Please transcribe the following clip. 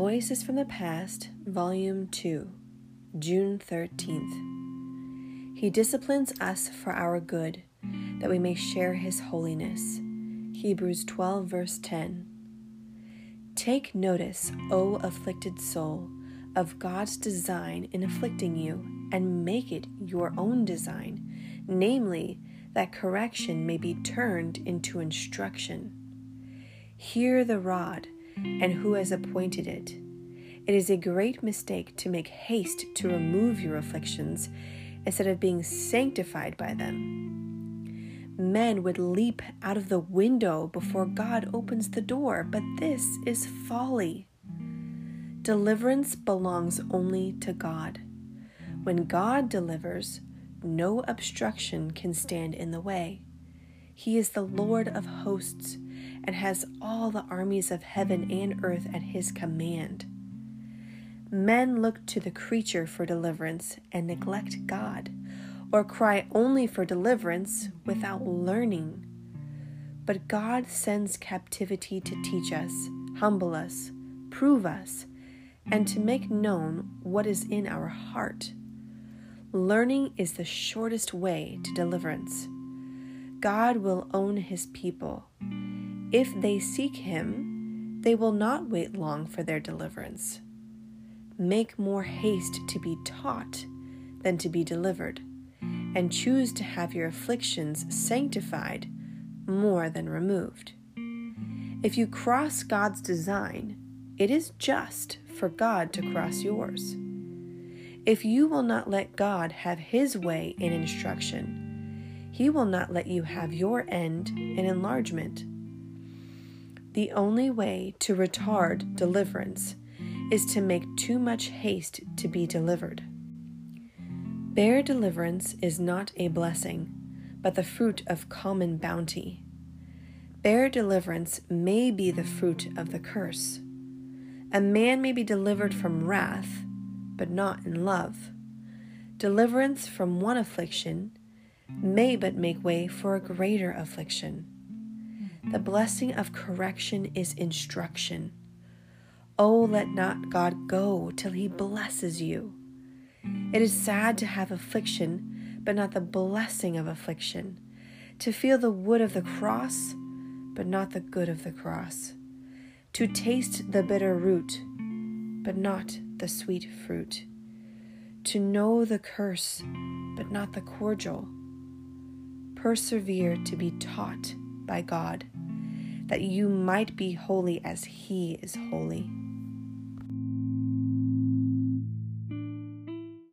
Voices from the Past, Volume 2, June 13th. He disciplines us for our good, that we may share his holiness. Hebrews 12, verse 10. Take notice, O afflicted soul, of God's design in afflicting you, and make it your own design, namely, that correction may be turned into instruction. Hear the rod and who has appointed it. It is a great mistake to make haste to remove your afflictions instead of being sanctified by them. Men would leap out of the window before God opens the door, but this is folly. Deliverance belongs only to God. When God delivers, no obstruction can stand in the way. He is the Lord of hosts and has all the armies of heaven and earth at his command. Men look to the creature for deliverance and neglect God, or cry only for deliverance without learning. But God sends captivity to teach us, humble us, prove us, and to make known what is in our heart. Learning is the shortest way to deliverance. God will own his people. If they seek him, they will not wait long for their deliverance. Make more haste to be taught than to be delivered, and choose to have your afflictions sanctified more than removed. If you cross God's design, it is just for God to cross yours. If you will not let God have His way in instruction, He will not let you have your end in enlargement. The only way to retard deliverance is to make too much haste to be delivered. Bare deliverance is not a blessing, but the fruit of common bounty. Bare deliverance may be the fruit of the curse. A man may be delivered from wrath, but not in love. Deliverance from one affliction may but make way for a greater affliction. The blessing of correction is instruction. Oh, let not God go till he blesses you. It is sad to have affliction, but not the blessing of affliction, to feel the wood of the cross, but not the good of the cross, to taste the bitter root, but not the sweet fruit, to know the curse, but not the cordial. Persevere to be taught by God, that you might be holy as He is holy.